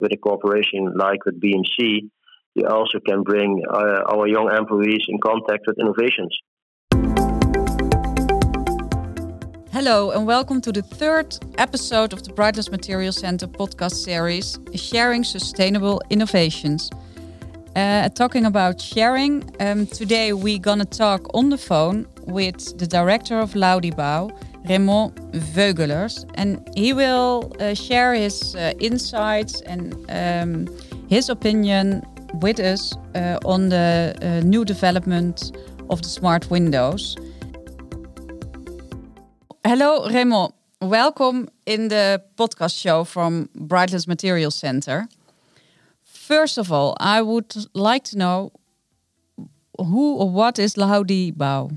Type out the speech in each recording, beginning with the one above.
with a corporation like with BMC, we also can bring uh, our young employees in contact with innovations. Hello, and welcome to the third episode of the Brightlands Materials Center podcast series, Sharing Sustainable Innovations. Uh, talking about sharing, um, today we're going to talk on the phone with the director of Laudy Bouw, Raymond Veugelers, and he will uh, share his uh, insights and um, his opinion with us uh, on the uh, new development of the smart windows. Hello, Raymond. Welcome in the podcast show from Brightlands Materials Center. First of all, I would like to know who or what is Laudy Bouw?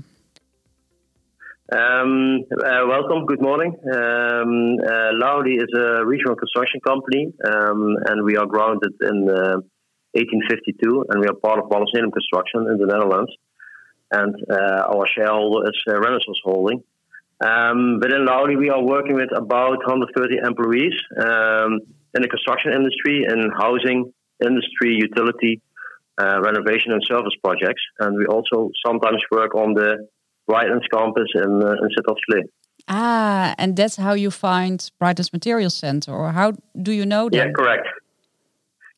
Um, uh, welcome, good morning. Um, uh, Laudy is a regional construction company, um, and we are grounded in uh, 1852, and we are part of Wallace Construction in the Netherlands. And uh, our shareholder is uh, Renaissance Holding. Um, within Laudy, we are working with about 130 employees um, in the construction industry, in housing, industry, utility, uh, renovation, and service projects. And we also sometimes work on the Brightlands campus in, uh, in Sittard Ah, and that's how you find Brightlands Materials Center, or how do you know that? Yeah, correct.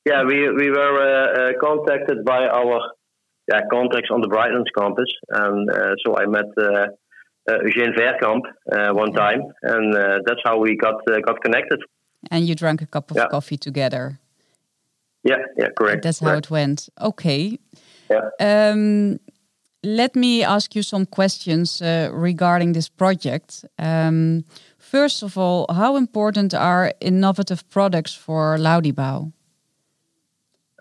Yeah, we, we were uh, uh, contacted by our yeah, contacts on the Brightlands campus. And uh, so I met uh, uh, Eugene Verkamp one time, and that's how we got, got connected. And you drank a cup of yeah. coffee together. Yeah, yeah, correct. That's how it went. Okay. Yeah. Um, let me ask you some questions uh, regarding this project. Um, first of all, how important are innovative products for Laudy Bouw?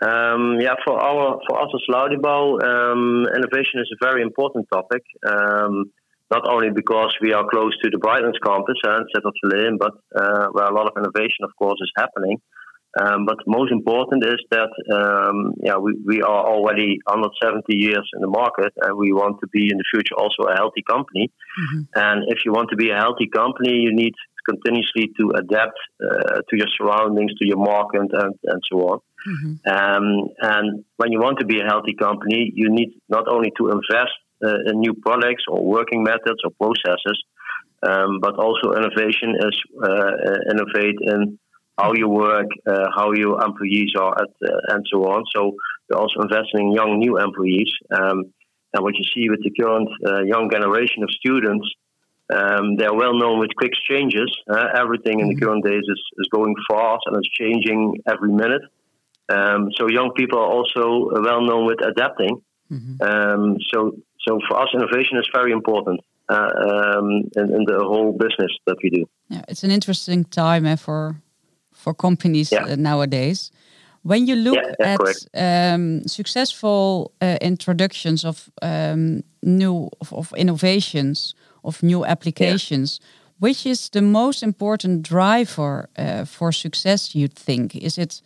Um, yeah, for our for us as Laudy Bouw, um, innovation is a very important topic. Um, not only because we are close to the Brightlands campus uh, and Sittard but uh, where a lot of innovation, of course, is happening. Um, but most important is that um, yeah, we, we are already 170 years in the market and we want to be in the future also a healthy company. Mm-hmm. And if you want to be a healthy company, you need continuously to adapt uh, to your surroundings, to your market, and, and so on. Mm-hmm. Um, and when you want to be a healthy company, you need not only to invest uh, in new products or working methods or processes, um, but also innovation is uh, innovate in how you work, uh, how your employees are, at, uh, and so on. So we're also investing in young new employees. Um, and what you see with the current uh, young generation of students, um, they're well known with quick changes. Uh, everything in the mm-hmm. current days is, is going fast and it's changing every minute. Um, so young people are also well known with adapting. Mm-hmm. Um, so so for us, innovation is very important. Uh, um, in, in, the whole business that we do. Yeah, it's an interesting time eh, for for companies yeah. uh, nowadays. When you look yeah, at um, successful uh, introductions of um, new of, of, innovations of new applications, which is the most important driver uh, for success? You'd think is it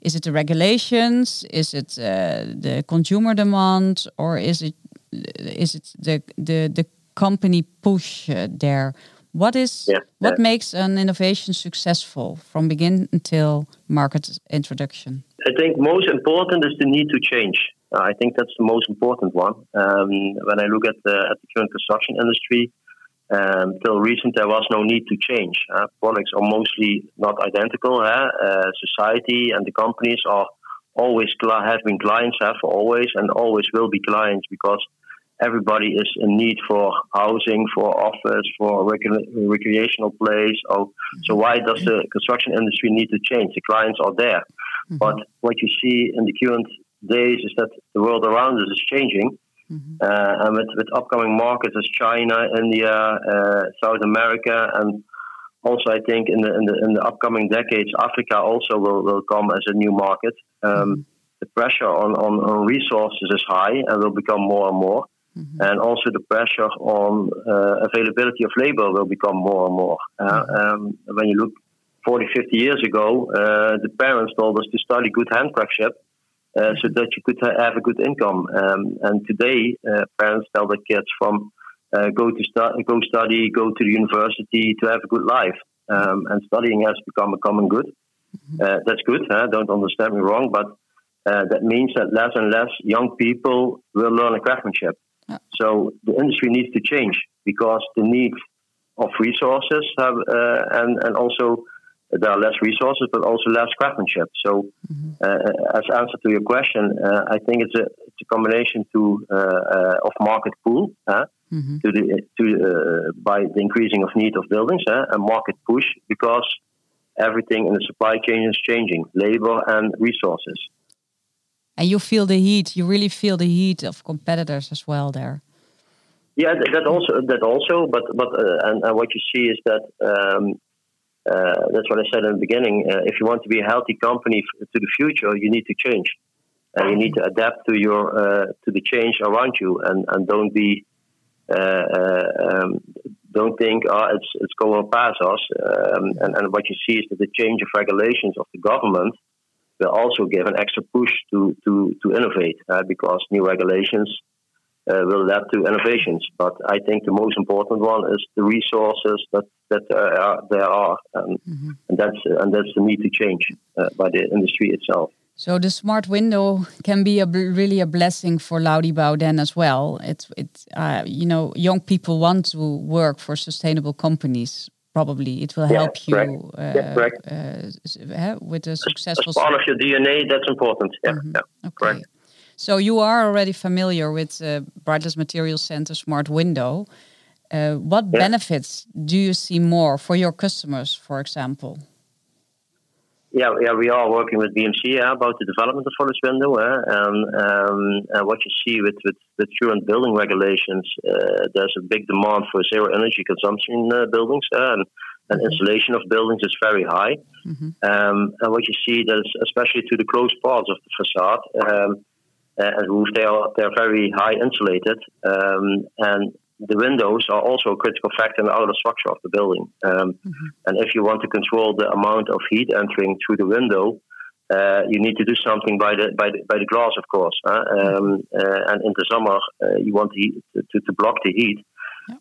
is it the regulations? Is it uh, the consumer demand, or is it is it the the the company push uh, there? What is yeah, what makes an innovation successful from begin until market introduction? I think most important is the need to change. Uh, I think that's the most important one. Um, when I look at the, at the current construction industry, um, till recent there was no need to change. Uh, products are mostly not identical. Uh, society and the companies are always have been clients, have always and always will be clients because everybody is in need for housing, for office, for rec- recreational place. Oh, so why does the construction industry need to change? The clients are there, mm-hmm. but what you see in the current days is that the world around us is changing. Mm-hmm. Uh, and with, with upcoming markets as China, India, uh, South America, and also I think in the, in the in the upcoming decades, Africa also will, will come as a new market. Um, mm-hmm. The pressure on, on, on resources is high and will become more and more. Mm-hmm. And also the pressure on uh, availability of labor will become more and more. Uh, mm-hmm. um, when you look 40, 50 years ago, uh, the parents told us to study good handcraftship uh, so that you could ha- have a good income. Um, and today, uh, parents tell their kids from uh, go to stu- go study, go to the university to have a good life. Um, and studying has become a common good. Uh, that's good. Huh? Don't understand me wrong, but uh, that means that less and less young people will learn a craftsmanship. Yeah. So the industry needs to change because the need of resources have, uh, and and also there are less resources, but also less craftsmanship. So, mm-hmm. uh, as answer to your question, uh, I think it's a it's a combination to uh, of market pull mm-hmm. to the to by the increasing of need of buildings and market push because everything in the supply chain is changing, labor and resources. And you feel the heat. You really feel the heat of competitors as well there. Yeah, that also. That also. But but uh, and, and, what you see is that um, uh, that's what I said in the beginning. Uh, if you want to be a healthy company f- to the future, you need to change. And you need to adapt to your uh, to the change around you, and, and don't be uh, uh, um, don't think oh it's it's going past us. Um, and, and what you see is that the change of regulations of the government will also give an extra push to to to innovate uh, because new regulations uh, will lead to innovations. But I think the most important one is the resources that that are, there are, and, mm-hmm. and that's and that's the need to change uh, by the industry itself. So the smart window can be a really a blessing for Laudy Bouw then as well. It's it's uh, you know young people want to work for sustainable companies. Probably it will help you uh, yeah, uh, with a successful. As part of your DNA, that's important. Yeah, mm -hmm. yeah okay. correct. So you are already familiar with uh, Brightlands Materials Center Smart Window. Uh, what yeah. benefits do you see more for your customers, for example? Yeah, yeah, we are working with BMC yeah, about the development of this window. Uh, and, um, and what you see with, with the current building regulations, uh, there's a big demand for zero energy consumption uh, buildings, and, and mm-hmm. insulation of buildings is very high. Mm-hmm. Um, and what you see is especially to the closed parts of the facade. Um, uh, and roofs, they are they're very high insulated, um, and the windows are also a critical factor in the outer structure of the building. Um, mm-hmm. And if you want to control the amount of heat entering through the window, uh, you need to do something by the by the, by the glass, of course. Huh? Um, uh, and in the summer, uh, you want to, to, to block the heat.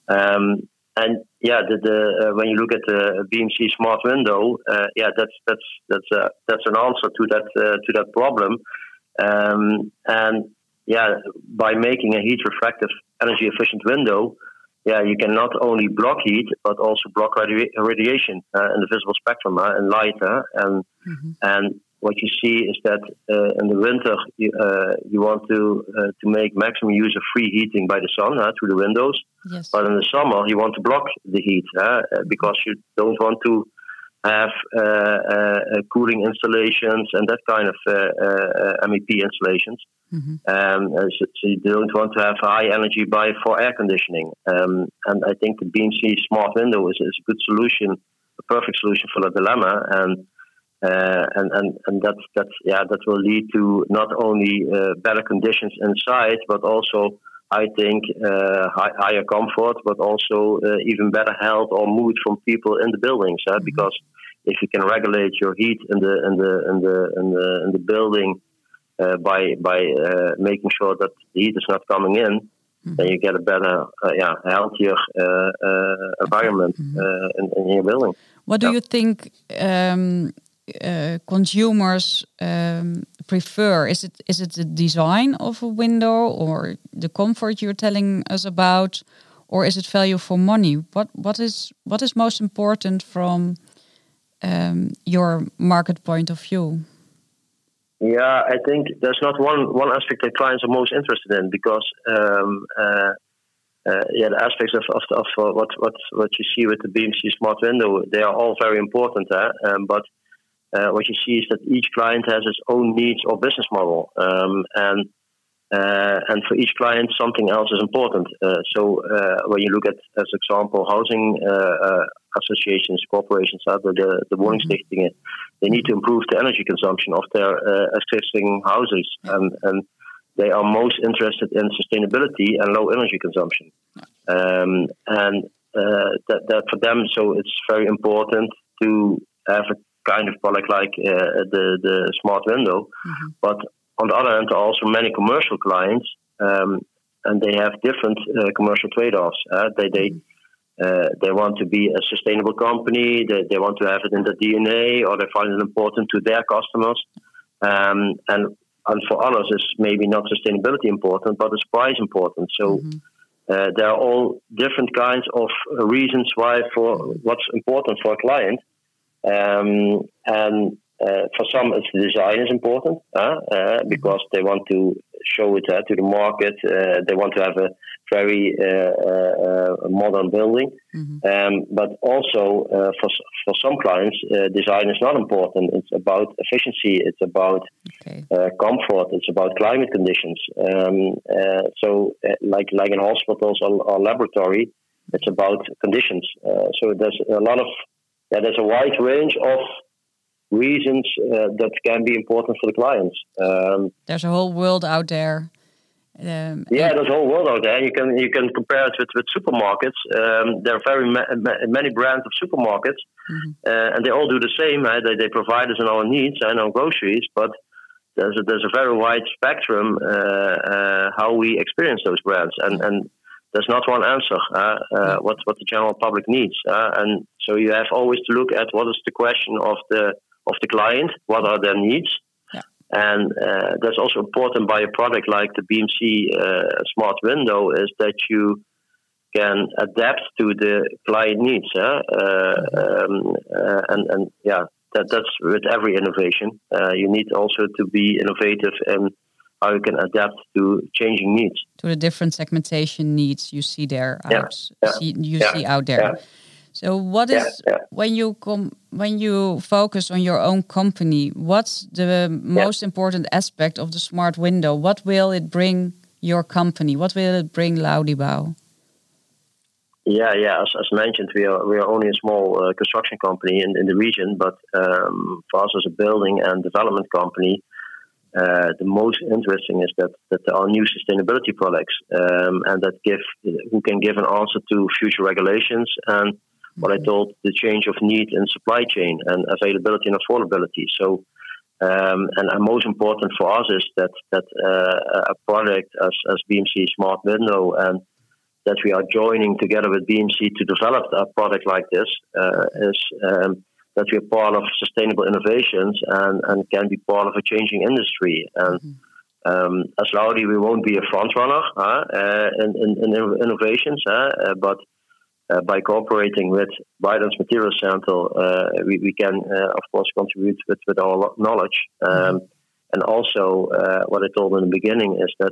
Um, and yeah, the, the uh, when you look at the BMC smart window, uh, yeah, that's that's that's uh, that's an answer to that to that problem. Um, and yeah, by making a heat refractive, energy efficient window, yeah, you can not only block heat but also block radi- radiation uh, in the visible spectrum uh, and light. Uh, and mm-hmm. and what you see is that uh, in the winter you, uh, you want to uh, to make maximum use of free heating by the sun through the windows. Yes. But in the summer you want to block the heat because you don't want to have uh, uh, uh, cooling installations and that kind of MEP installations. Mm-hmm. Um, so, so, you don't want to have high energy by for air conditioning. Um, and I think the BMC smart window is, is a good solution, a perfect solution for the dilemma. And uh, and and and that's that's yeah that will lead to not only uh, better conditions inside, but also I think uh, high, higher comfort, but also even better health or mood from people in the buildings. Mm-hmm. Because if you can regulate your heat in the in the in the in the, in the building uh, by by uh, making sure that the heat is not coming in, mm-hmm. then you get a better, uh, yeah, healthier uh, uh, environment mm-hmm. Uh, in, in, your building. What do yeah. you think um, consumers um, prefer? Is it is it the design of a window or the comfort you're telling us about? Or is it value for money? What what is what is most important from um, your market point of view? Yeah, I think there's not one one aspect that clients are most interested in because um, uh, uh, yeah, the aspects of of, of uh, what what what you see with the BMC Smart Window they are all very important. Eh? Um, but uh, what you see is that each client has its own needs or business model, um, and uh, and for each client, something else is important. Uh, so uh, when you look at, as example, housing associations, corporations, uh, the the woningstichtingen, they need to improve the energy consumption of their existing houses, and and they are most interested in sustainability and low energy consumption. Um, and uh, that, that for them, so it's very important to have a kind of product like uh, the the smart window, mm-hmm. but on the other hand, there are also many commercial clients, um, and they have different uh, commercial trade-offs. Uh, they they uh, they want to be a sustainable company. They, they want to have it in the DNA, or they find it important to their customers. Um, and and for others, it's maybe not sustainability important, but it's price important. So mm-hmm. uh, there are all different kinds of reasons why for what's important for a client. Um, and uh, for some, it's design is important uh, mm-hmm. because they want to show it uh, to the market. Uh, they want to have a very uh, uh, modern building. Mm-hmm. Um, but also for for some clients, design is not important. It's about efficiency. It's about okay. comfort. It's about climate conditions. Um, so, like like in hospitals or, or laboratory, it's about conditions. so there's a lot of yeah, there's a wide range of reasons uh, that can be important for the clients. Um, there's a whole world out there. Um, yeah, there's a whole world out there. You can you can compare it with, with supermarkets. Um, there are very ma many brands of supermarkets, mm-hmm. uh, and they all do the same. Right? They, they provide us in our needs and our groceries, but there's a, there's a very wide spectrum uh, uh, how we experience those brands, and and there's not one answer uh, uh, what what the general public needs, uh, and so you have always to look at what is the question of the of the client, what are their needs, yeah. and uh, that's also important by a product like the BMC uh, Smart Window is that you can adapt to the client needs, uh, um, uh, and and yeah, that that's with every innovation. Uh, you need also to be innovative in how you can adapt to changing needs, to the different segmentation needs you see there out, yeah. Yeah. See, you see out there. So what is yeah, yeah. when you come when you focus on your own company? What's the most yeah. important aspect of the smart window? What will it bring your company? What will it bring Laudy Bouw? Yeah, yeah. As, as mentioned, we are we are only a small uh, construction company in, in the region, but um, for us as a building and development company, uh, the most interesting is that, that there are new sustainability products um, and that give who can give an answer to future regulations and what I told the change of need in supply chain and availability and affordability. So, um, and, and, most important for us is that that uh, a product as, as BMC Smart Window and that we are joining together with BMC to develop a product like this uh, is um, that we are part of sustainable innovations and, and can be part of a changing industry. And mm-hmm. um, as Laudy, we won't be a front runner uh, in, in, in, innovations, uh, but uh, by cooperating with Brightlands Material Center, uh, we, we can, uh, of course, contribute with, with our knowledge. Um, and also, what I told in the beginning is that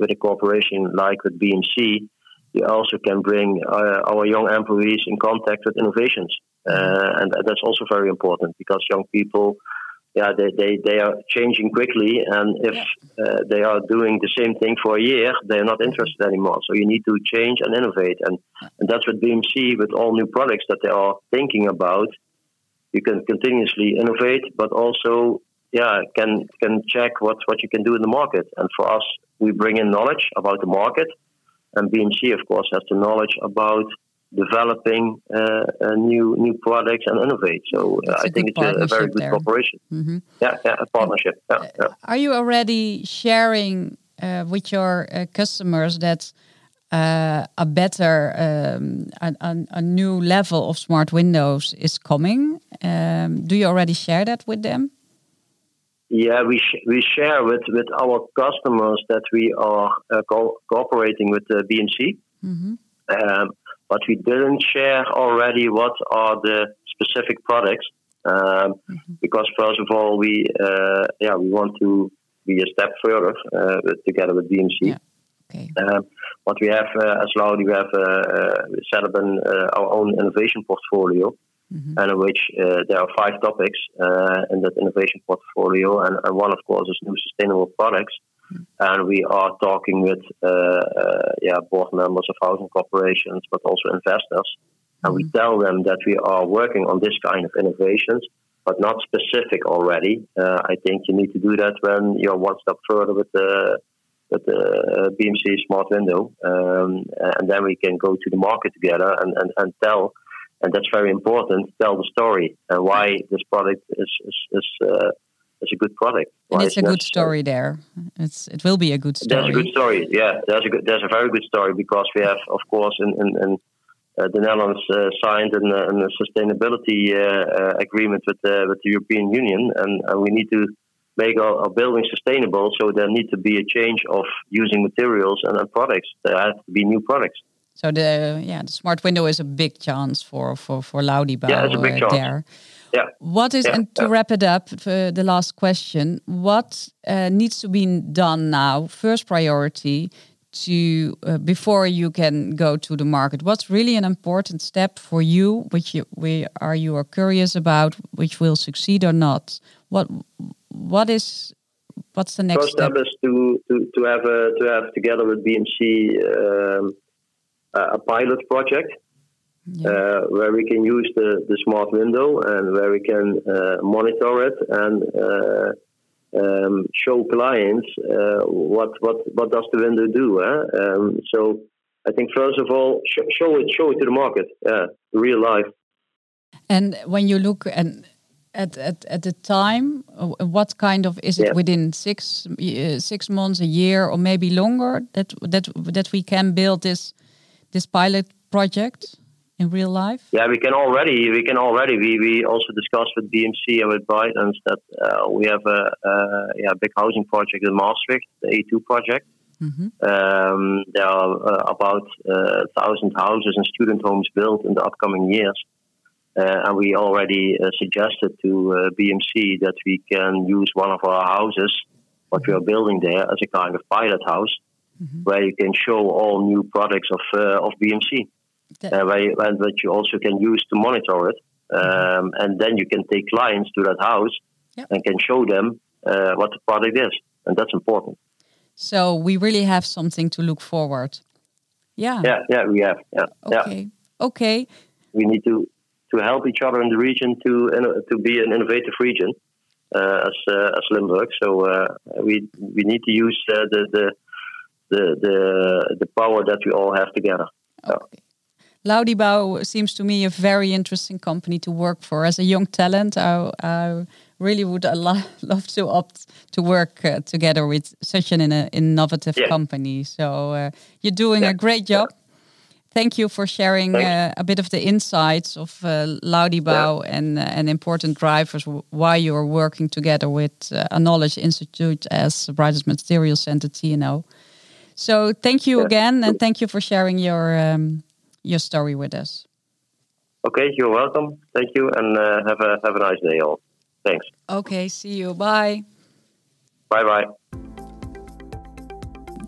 with a cooperation like with BMC, we also can bring our young employees in contact with innovations. and that's also very important because young people yeah, they, they, they are changing quickly. And if yeah. uh, they are doing the same thing for a year, they're not interested anymore. So you need to change and innovate. And, and that's what BMC, with all new products that they are thinking about, you can continuously innovate, but also, yeah, can, can check what, what you can do in the market. And for us, we bring in knowledge about the market. And BMC, of course, has the knowledge about developing uh, new new products and innovate. So uh, I think it's a, a, very good there. cooperation. Mm -hmm. Yeah, yeah, a partnership. Yeah, yeah. Are you already sharing uh, with your uh, customers that uh, a better, um, a, a, new level of smart windows is coming? Um, do you already share that with them? Yeah, we sh we share with with our customers that we are uh, co cooperating with the BMC. Mm -hmm. um, but we didn't share already what are the specific products um, mm-hmm. because first of all we uh, yeah we want to be a step further uh, together with BMC. Yeah. Okay. Um, what we have uh, as Laudy, we have uh, uh, set up an, uh, our own innovation portfolio, mm-hmm. and in which there are five topics in that innovation portfolio, and, and, one of course is new sustainable products and we are talking with uh, uh, yeah board members of housing corporations, but also investors, and we mm-hmm. tell them that we are working on this kind of innovations, but not specific already. Uh, I think you need to do that when you're one step further with the with the BMC Smart Window, um, and then we can go to the market together and, and, and tell and that's very important. Tell the story and why this product is is, is uh, it's a good product. And it's a good story there. It's it will be a good story. There's a good story. Yeah, there's a good, there's a very good story because we have, of course, in in, in uh, the Netherlands uh, signed an, an, a sustainability uh, agreement with the with the European Union, and and we need to make our, our buildings sustainable. So there need to be a change of using materials and, and products. There have to be new products. So the yeah the smart window is a big chance for for for Laudy Bouw yeah, it's a big chance. there. Yeah. What is yeah, and to wrap it up, the last question: What uh, needs to be done now? First priority to uh, before you can go to the market what's really an important step for you which you we are you are curious about which will succeed or not what what is what's the next first step, step is to, to, to have a, to have together with BMC um, a pilot project yeah. uh, where we can use the, the smart window and where we can uh, monitor it and uh, um, show clients uh, what what what does the window do. Eh? Um, so I think first of all, sh show it show it to the market, yeah, real life. And when you look and at, at, at the time, what kind of is it yeah. within six uh, six months, a year, or maybe longer that that that we can build this this pilot project? in real life? Yeah, we can already. We can already. We, we also discussed with BMC and with Brightlands that uh, we have a, a, yeah, big housing project in Maastricht, the A2 project. Mm-hmm. Um, there are uh, about uh, thousand houses and student homes built in the upcoming years, uh, and we already uh, suggested to uh, BMC that we can use one of our houses, what we are building there, as a kind of pilot house, mm-hmm. where you can show all new products of of BMC uh, where you, and that you also can use to monitor it. Um, and then you can take clients to that house yep. and can show them uh, what the product is, and that's important. So we really have something to look forward. Yeah. Yeah, yeah, we have. Yeah. Okay. Yeah. Okay. We need to to help each other in the region to to be an innovative region uh, as uh, as Limburg. So uh, we we need to use uh, the, the the the the power that we all have together. Okay. Laudy Bouw seems to me a very interesting company to work for. As a young talent, I, I really would lo love to opt to work uh, together with such an uh, innovative yeah. company. So uh, you're doing yeah. a great job. Thank you for sharing uh, a bit of the insights of uh, Laudy Bouw yeah. and uh, and important drivers why you are working together with uh, a knowledge institute as the Brightlands Materials Center TNO. So thank you again, and thank you for sharing your um, your story with us. Okay, you're welcome. Thank you, and uh, have a have a nice day, all. Thanks. Okay, see you. Bye. Bye bye.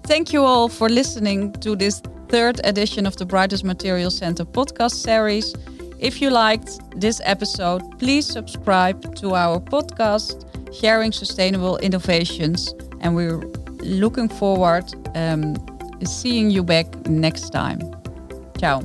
Thank you all for listening to this third edition of the Brightlands Material Center podcast series. If you liked this episode, please subscribe to our podcast, Sharing Sustainable Innovations, and we're looking forward um, seeing you back next time. Ciao.